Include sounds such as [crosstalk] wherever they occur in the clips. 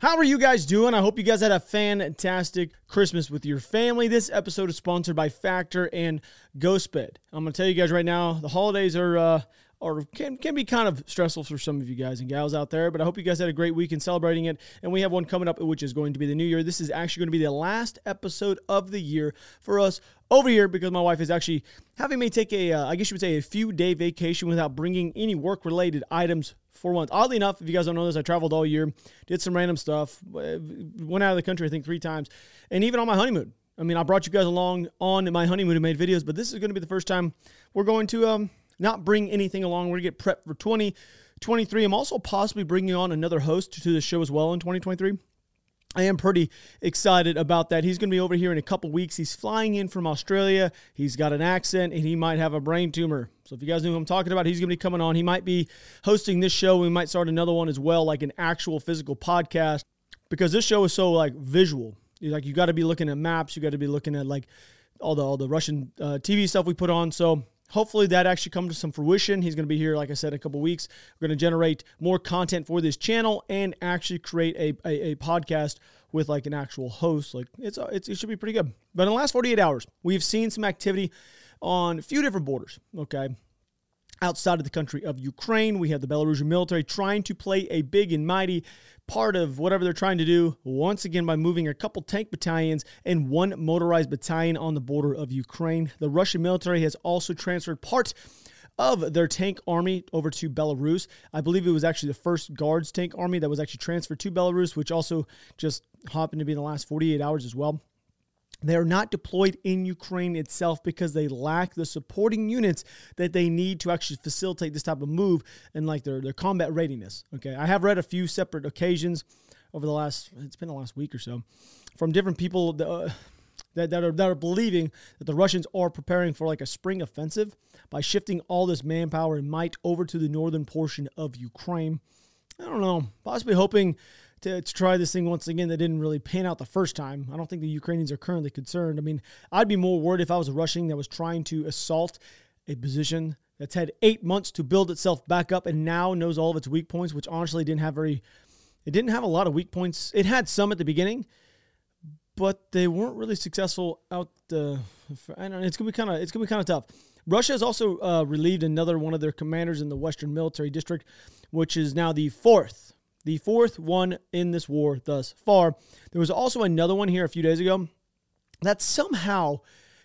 How are you guys doing? I hope you guys had a fantastic Christmas with your family. This episode is sponsored by Factor and GhostBed. I'm going to tell you guys right now, the holidays are uh, or can, can be kind of stressful for some of you guys and gals out there. But I hope you guys had a great week in celebrating it. And we have one coming up, which is going to be the new year. This is actually going to be the last episode of the year for us over here because my wife is actually having me take a, uh, I guess you would say, a few day vacation without bringing any work related items for once. Oddly enough, if you guys don't know this, I traveled all year, did some random stuff, went out of the country, I think, three times, and even on my honeymoon. I mean, I brought you guys along on my honeymoon and made videos, but this is going to be the first time we're going to um, not bring anything along. We're going to get prepped for 2023. I'm also possibly bringing on another host to the show as well in 2023. I am pretty excited about that. He's going to be over here in a couple weeks. He's flying in from Australia. He's got an accent and he might have a brain tumor. So if you guys know who I'm talking about, he's going to be coming on. He might be hosting this show. We might start another one as well, like an actual physical podcast, because this show is so like visual. you Like you got to be looking at maps. You got to be looking at like all the all the Russian uh, TV stuff we put on. So hopefully that actually comes to some fruition. He's going to be here, like I said, a couple weeks. We're going to generate more content for this channel and actually create a, a, a podcast with like an actual host. Like it's, uh, it's it should be pretty good. But in the last 48 hours, we've seen some activity on a few different borders. Okay. Outside of the country of Ukraine, we have the Belarusian military trying to play a big and mighty part of whatever they're trying to do, once again by moving a couple tank battalions and one motorized battalion on the border of Ukraine. The Russian military has also transferred part of their tank army over to Belarus. I believe it was actually the first Guards tank army that was actually transferred to Belarus, which also just happened to be in the last 48 hours as well. They are not deployed in Ukraine itself because they lack the supporting units that they need to actually facilitate this type of move and like their, their combat readiness. Okay. I have read a few separate occasions over the last, it's been the last week or so, from different people that, uh, that, that, are, that are believing that the Russians are preparing for like a spring offensive by shifting all this manpower and might over to the northern portion of Ukraine. I don't know, possibly hoping to, to try this thing once again that didn't really pan out the first time. I don't think the Ukrainians are currently concerned. I mean, I'd be more worried if I was a Russian that was trying to assault a position that's had eight months to build itself back up and now knows all of its weak points, which honestly didn't have very, it didn't have a lot of weak points. It had some at the beginning, but they weren't really successful out the. I don't know. It's gonna be kind of it's gonna be kind of tough. Russia has also uh, relieved another one of their commanders in the Western Military District, which is now the fourth the fourth one in this war thus far. There was also another one here a few days ago that somehow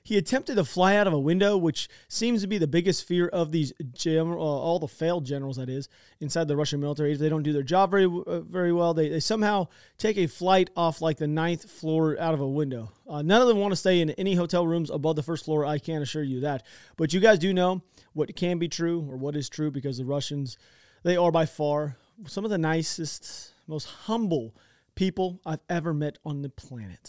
he attempted to fly out of a window, which seems to be the biggest fear of these general, uh, all the failed generals that is inside the Russian military. They don't do their job very uh, very well, they, they somehow take a flight off like the ninth floor out of a window. Uh, none of them want to stay in any hotel rooms above the first floor. I can assure you that. But you guys do know what can be true or what is true because the Russians, they are by far some of the nicest, most humble people I've ever met on the planet.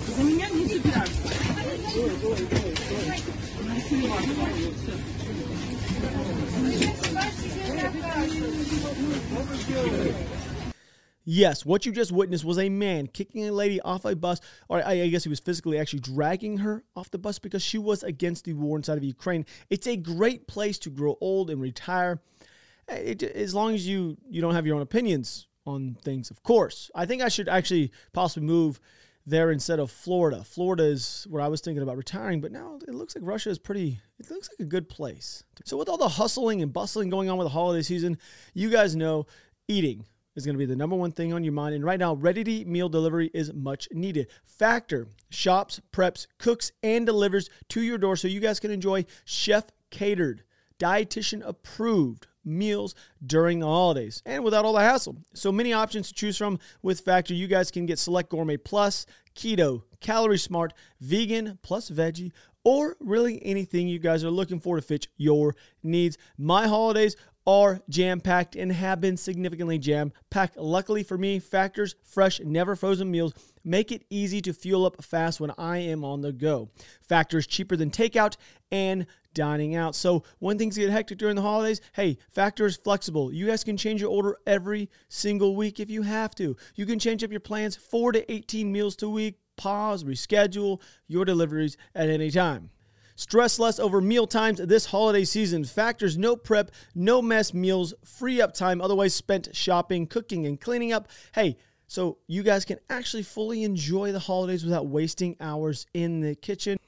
Yes, what you just witnessed was a man kicking a lady off a bus, or I guess he was physically actually dragging her off the bus because she was against the war inside of Ukraine. It's a great place to grow old and retire it, as long as you you don't have your own opinions on things, of course. I think I should actually possibly move there instead of Florida. Florida is where I was thinking about retiring, but now it looks like Russia is pretty, it looks like a good place. So, with all the hustling and bustling going on with the holiday season, you guys know eating is going to be the number one thing on your mind. And right now, ready to eat meal delivery is much needed. Factor shops, preps, cooks, and delivers to your door so you guys can enjoy chef catered, dietitian approved meals during the holidays and without all the hassle. So many options to choose from with Factor. You guys can get Select Gourmet Plus, Keto, Calorie Smart, Vegan plus Veggie, or really anything you guys are looking for to fit your needs. My holidays are jam packed and have been significantly jam packed. Luckily for me, Factor's fresh, never frozen meals make it easy to fuel up fast when I am on the go. Factor is cheaper than takeout and dining out. So when things get hectic during the holidays, hey, Factor is flexible. You guys can change your order every single week if you have to. You can change up your plans 4 to 18 meals to week, pause, reschedule your deliveries at any time. Stress less over meal times this holiday season. Factors no prep, no mess meals, free up time otherwise spent shopping, cooking, and cleaning up. Hey, so you guys can actually fully enjoy the holidays without wasting hours in the kitchen.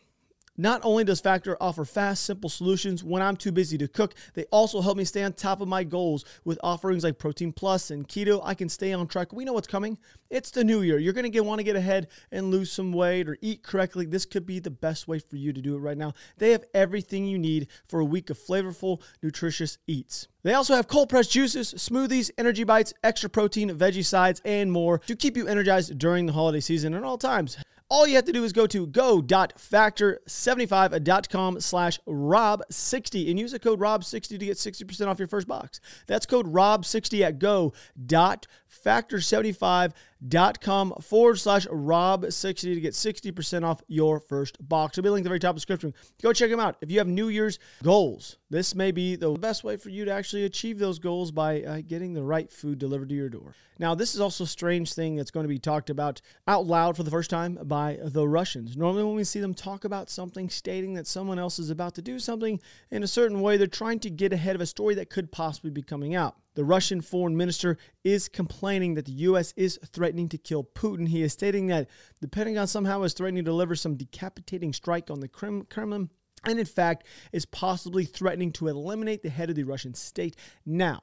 Not only does Factor offer fast, simple solutions when I'm too busy to cook, they also help me stay on top of my goals with offerings like Protein Plus and Keto. I can stay on track. We know what's coming. It's the new year. You're going to want to get ahead and lose some weight or eat correctly. This could be the best way for you to do it right now. They have everything you need for a week of flavorful, nutritious eats. They also have cold pressed juices, smoothies, energy bites, extra protein, veggie sides, and more to keep you energized during the holiday season at all times. All you have to do is go to go.factor75.com slash rob60 and use the code rob60 to get 60% off your first box. That's code rob60 at go.factor75.com forward slash rob60 to get 60% off your first box. It'll be linked at the very top of the description. Go check them out. If you have New Year's goals, this may be the best way for you to actually achieve those goals by uh, getting the right food delivered to your door. Now, this is also a strange thing that's going to be talked about out loud for the first time by the Russians. Normally, when we see them talk about something, stating that someone else is about to do something in a certain way, they're trying to get ahead of a story that could possibly be coming out. The Russian foreign minister is complaining that the U.S. is threatening to kill Putin. He is stating that the Pentagon somehow is threatening to deliver some decapitating strike on the Kremlin and in fact is possibly threatening to eliminate the head of the Russian state. Now,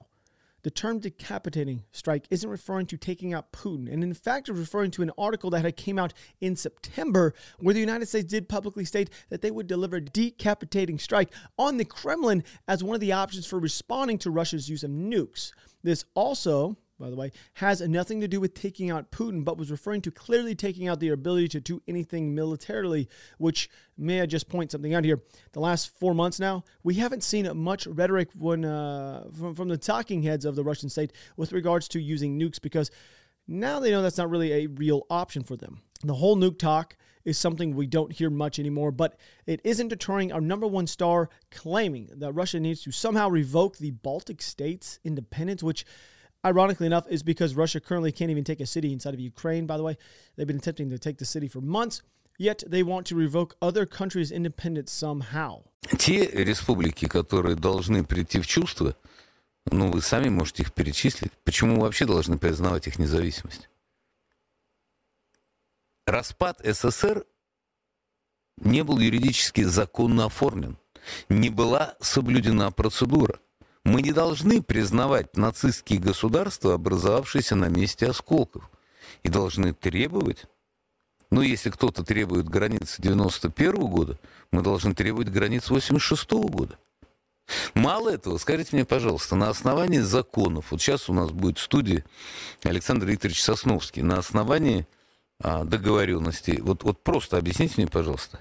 the term decapitating strike isn't referring to taking out Putin, and in fact, is referring to an article that had came out in September where the United States did publicly state that they would deliver a decapitating strike on the Kremlin as one of the options for responding to Russia's use of nukes. This also by the way, has nothing to do with taking out Putin, but was referring to clearly taking out their ability to do anything militarily, which may I just point something out here. The last four months now, we haven't seen much rhetoric when, uh, from, from the talking heads of the Russian state with regards to using nukes because now they know that's not really a real option for them. The whole nuke talk is something we don't hear much anymore, but it isn't deterring our number one star claiming that Russia needs to somehow revoke the Baltic states' independence, which ironically enough, is because Russia currently can't even take a city inside of Ukraine, by the way. They've been attempting to take the city for months, yet they want to revoke other countries' independence somehow. Те республики, которые должны прийти в чувство, ну, вы сами можете их перечислить. Почему мы вообще должны признавать их независимость? Распад СССР не был юридически законно оформлен. Не была соблюдена процедура. Мы не должны признавать нацистские государства, образовавшиеся на месте осколков, и должны требовать, ну, если кто-то требует границы 91 года, мы должны требовать границ 86 года. Мало этого, скажите мне, пожалуйста, на основании законов, вот сейчас у нас будет в студии Александр Викторович Сосновский, на основании а, договоренностей, вот, вот просто объясните мне, пожалуйста,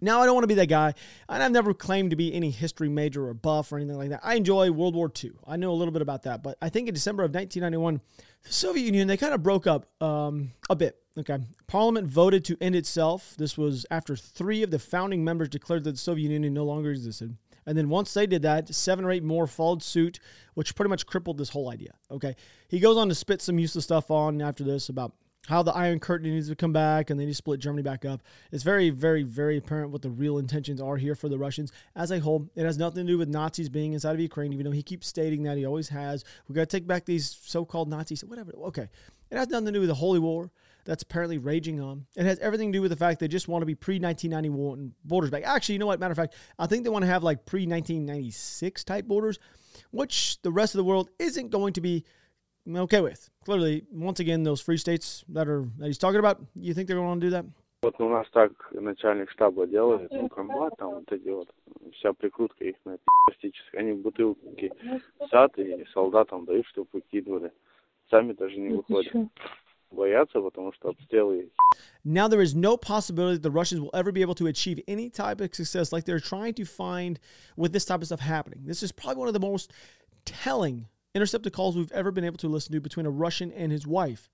Now, I don't want to be that guy, and I've never claimed to be any history major or buff or anything like that. I enjoy World War II. I know a little bit about that, but I think in December of 1991, the Soviet Union, they kind of broke up um, a bit. Okay. Parliament voted to end itself. This was after three of the founding members declared that the Soviet Union no longer existed. And then once they did that, seven or eight more followed suit, which pretty much crippled this whole idea. Okay. He goes on to spit some useless stuff on after this about how the Iron Curtain needs to come back and they need to split Germany back up. It's very, very, very apparent what the real intentions are here for the Russians as a whole. It has nothing to do with Nazis being inside of Ukraine, even though he keeps stating that he always has. We got to take back these so called Nazis, whatever. Okay. It has nothing to do with the Holy War that's apparently raging on. It has everything to do with the fact they just want to be pre 1991 borders back. Actually, you know what? Matter of fact, I think they want to have like pre 1996 type borders, which the rest of the world isn't going to be okay with. Clearly, once again, those free states that are that he's talking about, you think they're going to do that? Вот у нас так начальник штаба делает, ну, комбат, там вот эти вот, вся прикрутка их на пластическая. Они бутылки сад и солдатам дают, чтобы выкидывали. Сами даже не выходят. Боятся, потому что обстрелы Now there is no possibility that the Russians will ever be able to achieve any type of success like they're trying to find with this type of stuff happening. This is probably one of the most telling intercepted calls we've ever been able to listen to between a Russian and his wife.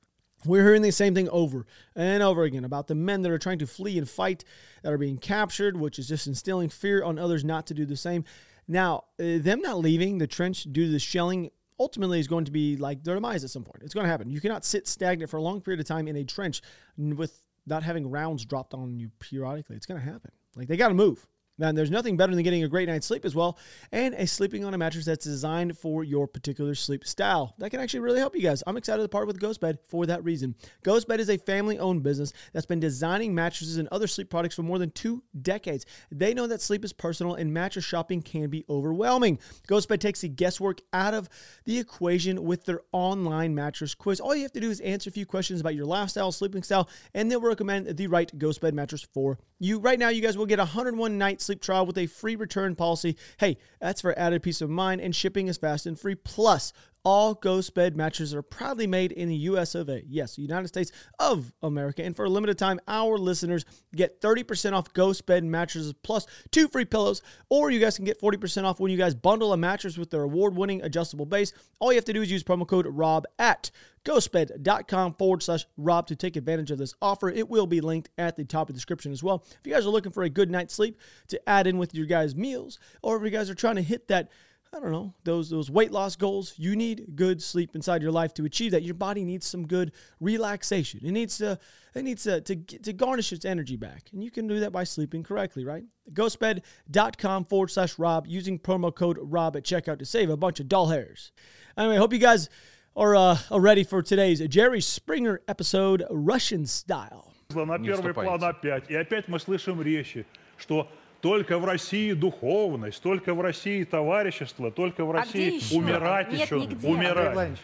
We're hearing the same thing over and over again about the men that are trying to flee and fight that are being captured, which is just instilling fear on others not to do the same. Now, uh, them not leaving the trench due to the shelling ultimately is going to be like their demise at some point. It's going to happen. You cannot sit stagnant for a long period of time in a trench with not having rounds dropped on you periodically. It's going to happen. Like they got to move. And there's nothing better than getting a great night's sleep as well, and a sleeping on a mattress that's designed for your particular sleep style. That can actually really help you guys. I'm excited to partner with GhostBed for that reason. GhostBed is a family-owned business that's been designing mattresses and other sleep products for more than two decades. They know that sleep is personal and mattress shopping can be overwhelming. GhostBed takes the guesswork out of the equation with their online mattress quiz. All you have to do is answer a few questions about your lifestyle, sleeping style, and they'll recommend the right GhostBed mattress for you. Right now, you guys will get 101 night sleep trial with a free return policy. Hey, that's for added peace of mind, and shipping is fast and free. Plus, all Ghost Bed mattresses are proudly made in the US of A. Yes, United States of America. And for a limited time, our listeners get 30% off Ghost Bed mattresses plus two free pillows. Or you guys can get 40% off when you guys bundle a mattress with their award winning adjustable base. All you have to do is use promo code ROB at ghostbed.com forward slash Rob to take advantage of this offer. It will be linked at the top of the description as well. If you guys are looking for a good night's sleep to add in with your guys' meals, or if you guys are trying to hit that I don't know, those those weight loss goals, you need good sleep inside your life to achieve that. Your body needs some good relaxation. It needs to it needs to to, to garnish its energy back. And you can do that by sleeping correctly, right? Ghostbed.com forward slash Rob using promo code Rob at checkout to save a bunch of dull hairs. Anyway, hope you guys are, uh, are ready for today's Jerry Springer episode, Russian style. На первый план опять. И опять мы слышим речи, что Только в России духовность, только в России товарищество, только в России а умирать Нет, еще, нигде. умирать.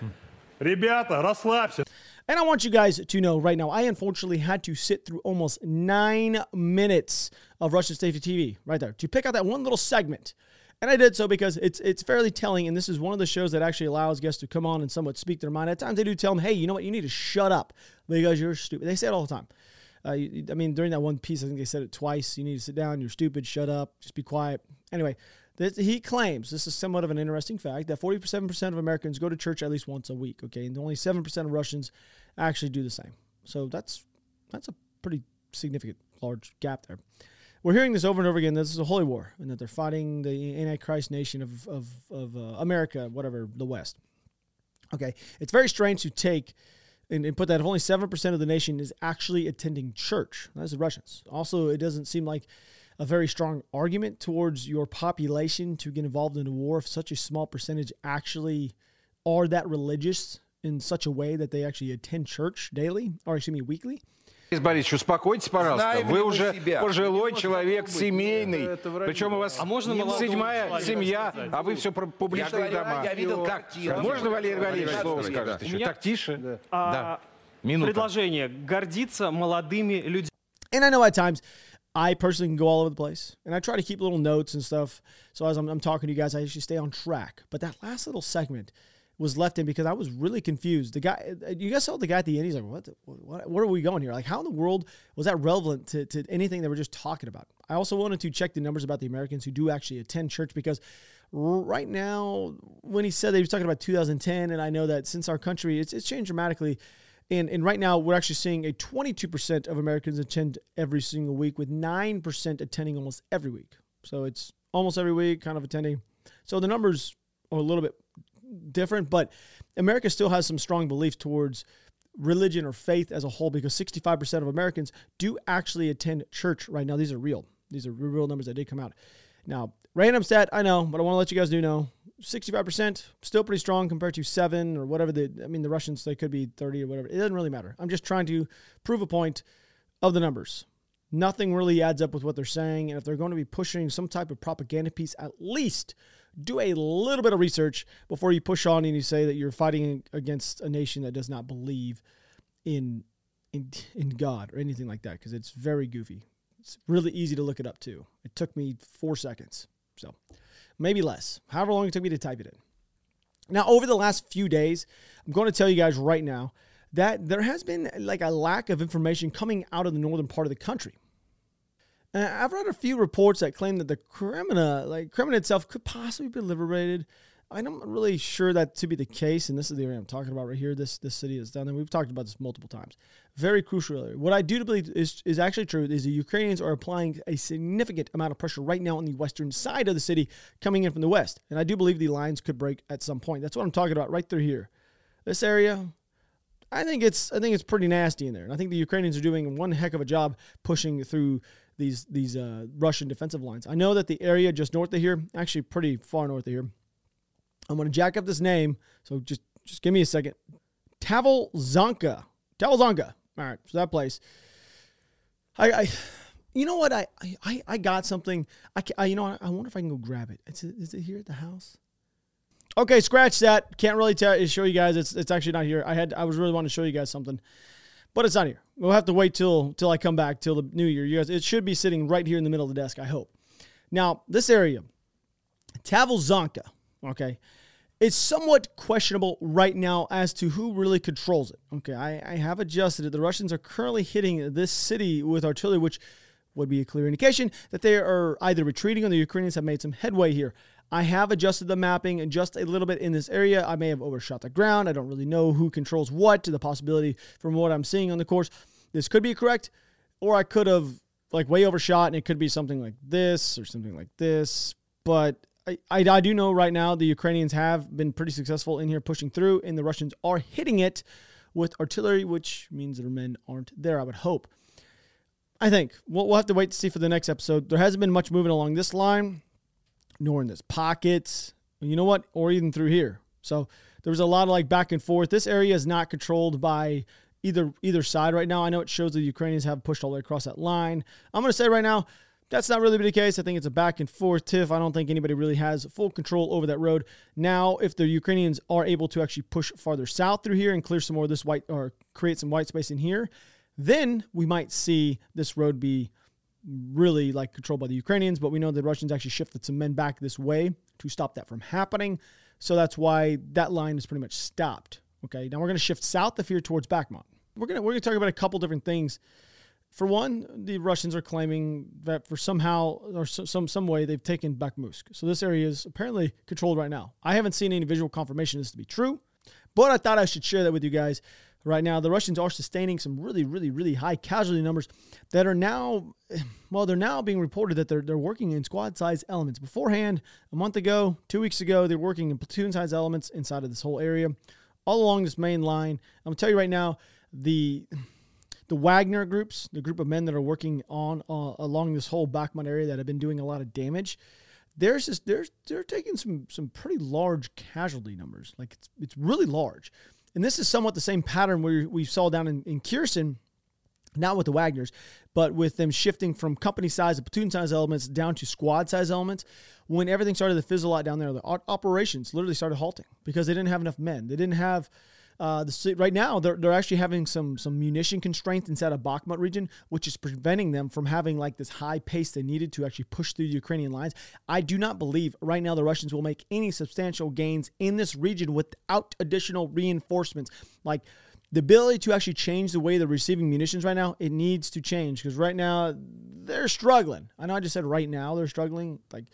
Ребята, расслабься. And I want you guys to know right now, I unfortunately had to sit through almost nine minutes of Russian State TV right there to pick out that one little segment. and I did so because it's it's fairly telling, and this is one of the shows that actually allows guests to come on and somewhat speak their mind. At times they do tell them, hey, you know what, you need to shut up because you're stupid. They say it all the time. Uh, I mean, during that one piece, I think they said it twice. You need to sit down. You're stupid. Shut up. Just be quiet. Anyway, this, he claims this is somewhat of an interesting fact that 47% of Americans go to church at least once a week. Okay, and only 7% of Russians actually do the same. So that's that's a pretty significant, large gap there. We're hearing this over and over again. This is a holy war, and that they're fighting the Antichrist nation of of, of uh, America, whatever the West. Okay, it's very strange to take and, and put that if only 7% of the nation is actually attending church. That's the Russians. Also, it doesn't seem like a very strong argument towards your population to get involved in a war if such a small percentage actually are that religious in such a way that they actually attend church daily or excuse me weekly. Борис Борисович, успокойтесь, пожалуйста. Знаем Вы уже себя. пожилой человек, семейный. Это, это Причем у вас а можно седьмая семья, а вы все про публичные я дома. Я видел, тише. Можно, Валерий Валерьевич, слово скажете еще? Так тише? Да. А, да. Минута. Предложение. Гордиться молодыми людьми. And I know at times I personally can go all over the place, and I try to keep little notes and stuff. So as I'm, I'm talking to you guys, I actually stay on track. But that last little segment, was left in because I was really confused. The guy, uh, you guys saw the guy at the end. He's like, "What? What? Where are we going here? Like, how in the world was that relevant to, to anything they were just talking about?" I also wanted to check the numbers about the Americans who do actually attend church because right now, when he said that he was talking about 2010, and I know that since our country, it's, it's changed dramatically. And, and right now, we're actually seeing a 22% of Americans attend every single week, with 9% attending almost every week. So it's almost every week, kind of attending. So the numbers are a little bit different, but America still has some strong beliefs towards religion or faith as a whole because 65% of Americans do actually attend church right now. These are real. These are real numbers that did come out. Now, random stat, I know, but I want to let you guys do know 65% still pretty strong compared to 7 or whatever the I mean the Russians they could be 30 or whatever. It doesn't really matter. I'm just trying to prove a point of the numbers. Nothing really adds up with what they're saying and if they're going to be pushing some type of propaganda piece at least do a little bit of research before you push on and you say that you're fighting against a nation that does not believe in in in God or anything like that because it's very goofy. It's really easy to look it up too. It took me 4 seconds. So, maybe less. However long it took me to type it in. Now, over the last few days, I'm going to tell you guys right now that there has been like a lack of information coming out of the northern part of the country. Uh, I've read a few reports that claim that the Crimea, like Crimea itself, could possibly be liberated. I'm not really sure that to be the case, and this is the area I'm talking about right here. This this city is done, and we've talked about this multiple times. Very crucial area. What I do believe is is actually true is the Ukrainians are applying a significant amount of pressure right now on the western side of the city, coming in from the west, and I do believe the lines could break at some point. That's what I'm talking about right through here. This area, I think it's I think it's pretty nasty in there, and I think the Ukrainians are doing one heck of a job pushing through these these uh, Russian defensive lines. I know that the area just north of here, actually pretty far north of here. I'm going to jack up this name, so just just give me a second. Tavolzhanka. Tavolzhanka. All right, so that place. I, I you know what? I I, I got something. I, I you know I wonder if I can go grab it. Is it, is it here at the house? Okay, scratch that. Can't really tell show you guys. It's it's actually not here. I had I was really wanting to show you guys something, but it's not here. We'll have to wait till till I come back till the new year. You guys, it should be sitting right here in the middle of the desk. I hope. Now this area, Tavolzhanka. Okay, it's somewhat questionable right now as to who really controls it. Okay, I, I have adjusted it. The Russians are currently hitting this city with artillery, which would be a clear indication that they are either retreating or the Ukrainians have made some headway here. I have adjusted the mapping just a little bit in this area. I may have overshot the ground. I don't really know who controls what to the possibility from what I'm seeing on the course. This could be correct, or I could have like way overshot and it could be something like this or something like this. But I, I, I do know right now the Ukrainians have been pretty successful in here pushing through, and the Russians are hitting it with artillery, which means their men aren't there, I would hope. I think we'll, we'll have to wait to see for the next episode. There hasn't been much moving along this line nor in this pocket. You know what? Or even through here. So there was a lot of like back and forth. This area is not controlled by either either side right now. I know it shows the Ukrainians have pushed all the way across that line. I'm going to say right now that's not really the case. I think it's a back and forth tiff. I don't think anybody really has full control over that road. Now, if the Ukrainians are able to actually push farther south through here and clear some more of this white or create some white space in here, then we might see this road be really like controlled by the Ukrainians, but we know the Russians actually shifted some men back this way to stop that from happening. So that's why that line is pretty much stopped. Okay, now we're going to shift south of here towards Bakhmut. We're going to we're going to talk about a couple different things. For one, the Russians are claiming that for somehow or some some way they've taken Bakhmutsk. So this area is apparently controlled right now. I haven't seen any visual confirmation this to be true, but I thought I should share that with you guys right now. The Russians are sustaining some really, really, really high casualty numbers that are now, [sighs] well, they're now being reported that they're, they're working in squad size elements. Beforehand, a month ago, two weeks ago, they're working in platoon size elements inside of this whole area, all along this main line. I'm gonna tell you right now, the the Wagner groups, the group of men that are working on uh, along this whole Bakhmut area that have been doing a lot of damage, there's just they're they're taking some some pretty large casualty numbers. Like it's it's really large. And this is somewhat the same pattern we, we saw down in, in Kherson, not with the Wagners, but with them shifting from company size and platoon size elements down to squad size elements. When everything started to fizzle out down there, the operations literally started halting because they didn't have enough men. They didn't have uh, right now, they're, they're actually having some some munition constraints inside of Bakhmut region, which is preventing them from having like this high pace they needed to actually push through the Ukrainian lines. I do not believe right now the Russians will make any substantial gains in this region without additional reinforcements. Like the ability to actually change the way they're receiving munitions right now, it needs to change because right now they're struggling. I know I just said right now they're struggling. Like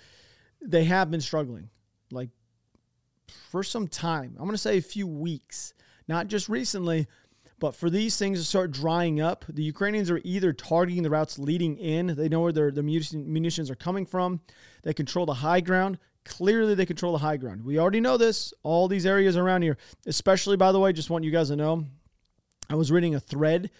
they have been struggling, like for some time. I'm to say a few weeks not just recently, but for these things to start drying up, the Ukrainians are either targeting the routes leading in, they know where their, their munitions are coming from, they control the high ground. Clearly, they control the high ground. We already know this, all these areas around here, especially, by the way, just want you guys to know. I was reading a thread,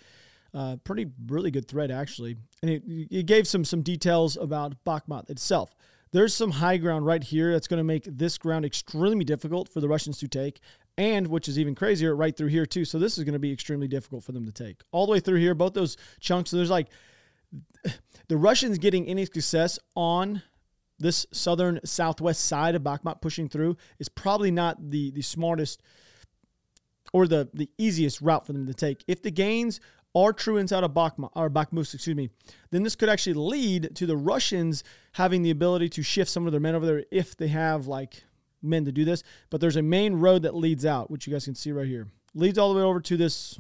uh, pretty, really good thread, actually, and it, it gave some, some details about Bakhmut itself. There's some high ground right here that's going to make this ground extremely difficult for the Russians to take and which is even crazier, right through here too. So this is going to be extremely difficult for them to take all the way through here. Both those chunks. So there's like [sighs] the Russians getting any success on this southern southwest side of Bakhmut pushing through is probably not the the smartest or the the easiest route for them to take. If the gains are true inside of Bakhmut or Bakhmut, excuse me, then this could actually lead to the Russians having the ability to shift some of their men over there if they have like men to do this. But there's a main road that leads out, which you guys can see right here. Leads all the way over to this,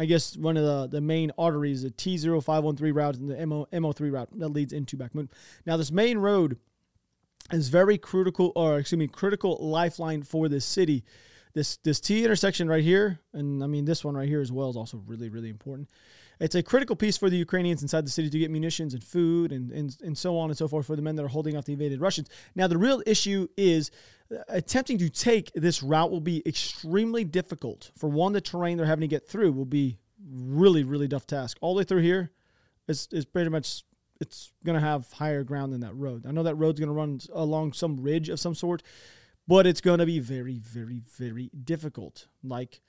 I guess, one of the, the main arteries, the T0513 route and the MO, MO3 route that leads into Bakhmut. Now, this main road is very critical, or excuse me, critical lifeline for this city. This this T intersection right here, and I mean this one right here as well is also really, really important. It's a critical piece for the Ukrainians inside the city to get munitions and food and, and, and so on and so forth for the men that are holding off the invaded Russians. Now, the real issue is uh, attempting to take this route will be extremely difficult. For one, the terrain they're having to get through will be really, really tough task. All the way through here is, is pretty much it's going to have higher ground than that road. I know that road's going to run along some ridge of some sort, but it's going to be very, very, very difficult. Like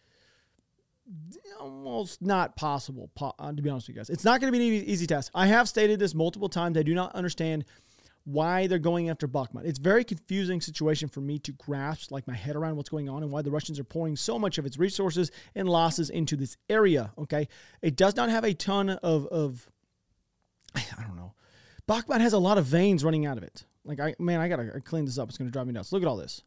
almost not possible, uh, to be honest with you guys. It's not going to be an easy task. I have stated this multiple times. I do not understand why they're going after Bakhmut. It's a very confusing situation for me to grasp like my head around what's going on and why the Russians are pouring so much of its resources and losses into this area. Okay. It does not have a ton of, of [sighs] I don't know. Bakhmut has a lot of veins running out of it. Like I man, I gotta clean this up. It's gonna drive me nuts. Look at all this.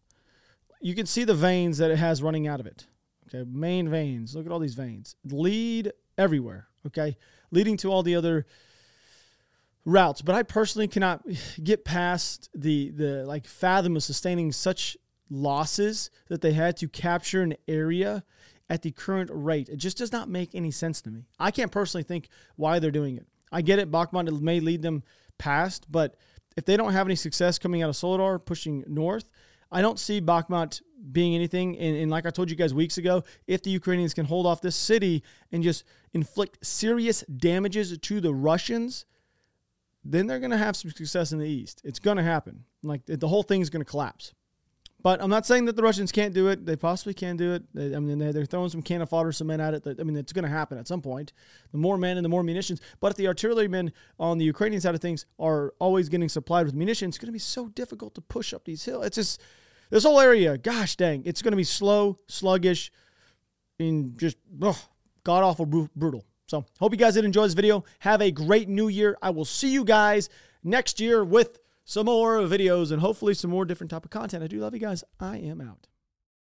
You can see the veins that it has running out of it. Okay, main veins. Look at all these veins. Lead everywhere. Okay, leading to all the other routes. But I personally cannot get past the the like fathom of sustaining such losses that they had to capture an area at the current rate. It just does not make any sense to me. I can't personally think why they're doing it. I get it, Bakhmut may lead them past, but if they don't have any success coming out of Soledar pushing north, I don't see Bakhmut being anything. And, and, like I told you guys weeks ago, if the Ukrainians can hold off this city and just inflict serious damages to the Russians, then they're going to have some success in the East. It's going to happen. Like the whole thing is going to collapse. But I'm not saying that the Russians can't do it. They possibly can do it. They, I mean, they're throwing some cannon fodder, some men at it. I mean, it's going to happen at some point. The more men and the more munitions. But if the artillerymen on the Ukrainian side of things are always getting supplied with munitions, it's going to be so difficult to push up these hills. It's just this whole area. Gosh dang, it's going to be slow, sluggish, and just god awful, brutal. So, hope you guys did enjoy this video. Have a great new year. I will see you guys next year with some more videos and hopefully some more different type of content. I do love you guys. I am out.